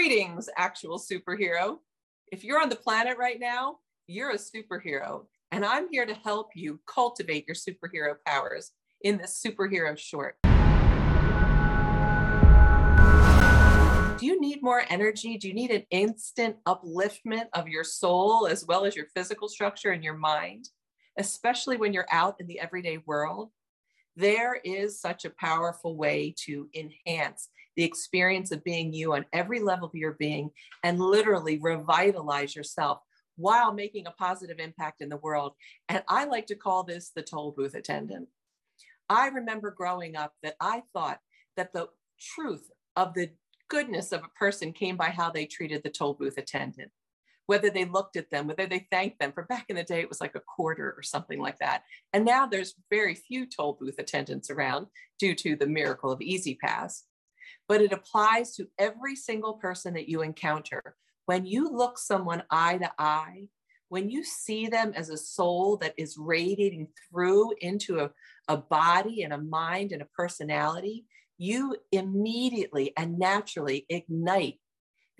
Greetings, actual superhero. If you're on the planet right now, you're a superhero, and I'm here to help you cultivate your superhero powers in this superhero short. Do you need more energy? Do you need an instant upliftment of your soul as well as your physical structure and your mind, especially when you're out in the everyday world? There is such a powerful way to enhance the experience of being you on every level of your being and literally revitalize yourself while making a positive impact in the world. And I like to call this the toll booth attendant. I remember growing up that I thought that the truth of the goodness of a person came by how they treated the toll booth attendant whether they looked at them, whether they thanked them. For back in the day, it was like a quarter or something like that. And now there's very few toll booth attendants around due to the miracle of E-ZPass. But it applies to every single person that you encounter. When you look someone eye to eye, when you see them as a soul that is radiating through into a, a body and a mind and a personality, you immediately and naturally ignite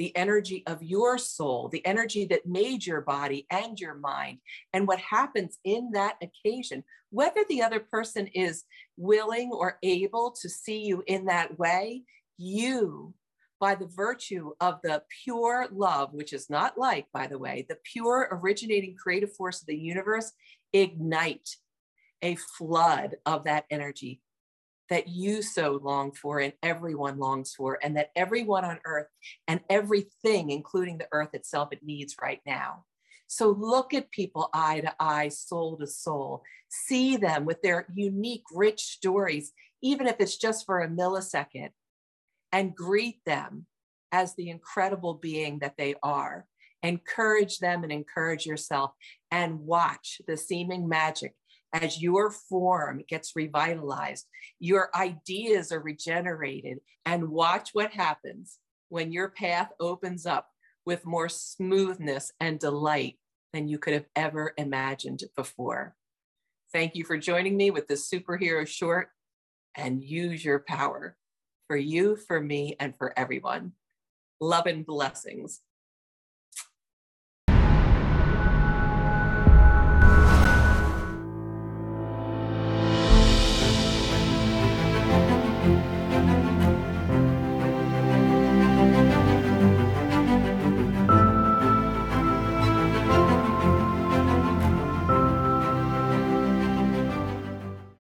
the energy of your soul, the energy that made your body and your mind, and what happens in that occasion, whether the other person is willing or able to see you in that way, you, by the virtue of the pure love, which is not like, by the way, the pure originating creative force of the universe, ignite a flood of that energy that you so long for and everyone longs for, and that everyone on earth and everything, including the earth itself, it needs right now. So look at people eye to eye, soul to soul. See them with their unique, rich stories, even if it's just for a millisecond, and greet them as the incredible being that they are. Encourage them and encourage yourself, and watch the seeming magic as your form gets revitalized, your ideas are regenerated, and watch what happens when your path opens up with more smoothness and delight than you could have ever imagined before. Thank you for joining me with this superhero short and use your power for you, for me, and for everyone. Love and blessings.